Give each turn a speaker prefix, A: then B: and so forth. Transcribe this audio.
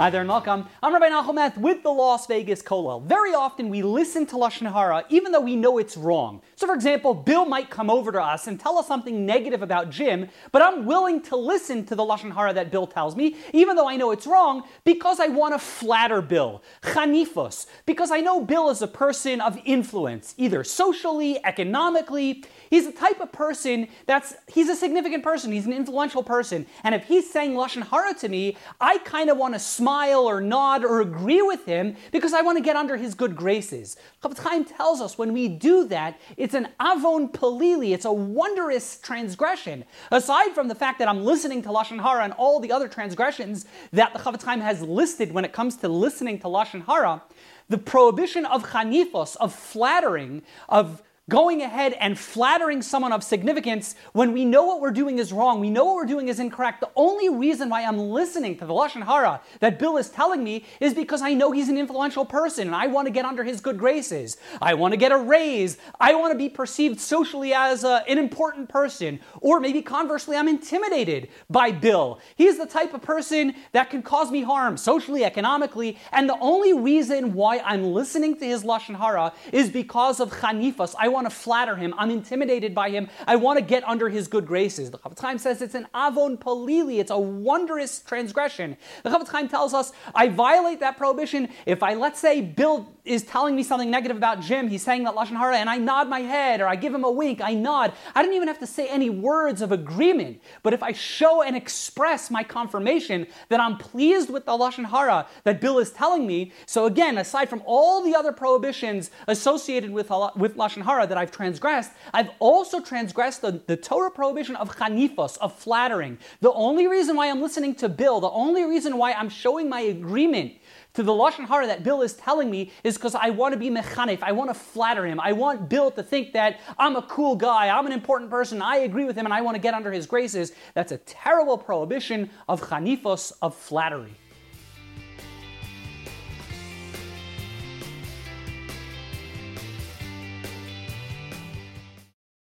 A: Hi there, and welcome. I'm Rabbi Nachum with the Las Vegas Kollel. Very often we listen to Lashon Hara even though we know it's wrong. So, for example, Bill might come over to us and tell us something negative about Jim, but I'm willing to listen to the Lashon Hara that Bill tells me, even though I know it's wrong, because I want to flatter Bill. Chanifos, because I know Bill is a person of influence, either socially, economically. He's the type of person that's, he's a significant person, he's an influential person. And if he's saying Lashon Hara to me, I kind of want to smile or nod or agree with him because I want to get under his good graces. Chofetz Chaim tells us when we do that, it's an avon palili, it's a wondrous transgression. Aside from the fact that I'm listening to Lashon Hara and all the other transgressions that the Chofetz Chaim has listed when it comes to listening to Lashon Hara, the prohibition of chanifos, of flattering, of going ahead and flattering someone of significance when we know what we're doing is wrong, we know what we're doing is incorrect. The only reason why I'm listening to the Lashon Hara that Bill is telling me is because I know he's an influential person and I want to get under his good graces. I want to get a raise. I want to be perceived socially as a, uh, an important person. Or maybe conversely, I'm intimidated by Bill. He's the type of person that can cause me harm socially, economically, and the only reason why I'm listening to his Lashon Hara is because of Chanifas. I want want to flatter him. I'm intimidated by him. I want to get under his good graces. The Chofetz Chaim says it's an avon palili. It's a wondrous transgression. The Chofetz Chaim tells us I violate that prohibition if I, let's say, Bill is telling me something negative about Jim. He's saying that Lashon Hara and I nod my head or I give him a wink. I nod. I don't even have to say any words of agreement. But if I show and express my confirmation that I'm pleased with the Lashon Hara that Bill is telling me, so again, aside from all the other prohibitions associated with, with Lashon Hara, that I've transgressed, I've also transgressed the, the Torah prohibition of chanifos, of flattering. The only reason why I'm listening to Bill, the only reason why I'm showing my agreement to the Lashon Hara that Bill is telling me is because I want to be mechanif. I want to flatter him. I want Bill to think that I'm a cool guy, I'm an important person, I agree with him, and I want to get under his graces. That's a terrible prohibition of chanifos, of flattery.